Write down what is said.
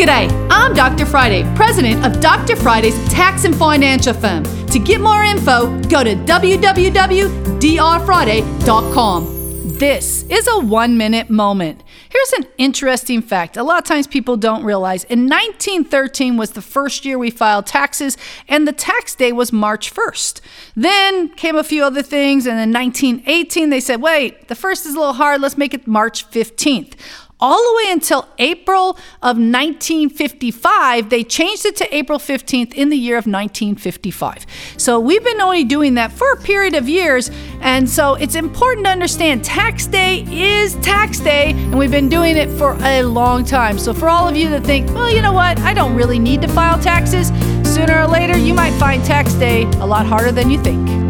G'day, I'm Dr. Friday, president of Dr. Friday's Tax and Financial Firm. To get more info, go to www.drfriday.com. This is a one minute moment. Here's an interesting fact. A lot of times people don't realize in 1913 was the first year we filed taxes, and the tax day was March 1st. Then came a few other things, and in 1918 they said, wait, the first is a little hard, let's make it March 15th all the way until April of 1955. They changed it to April 15th in the year of 1955. So we've been only doing that for a period of years. And so it's important to understand tax day is tax day, and we've been doing it for a long time. So for all of you that think, well, you know what, I don't really need to file taxes, sooner or later you might find tax day a lot harder than you think.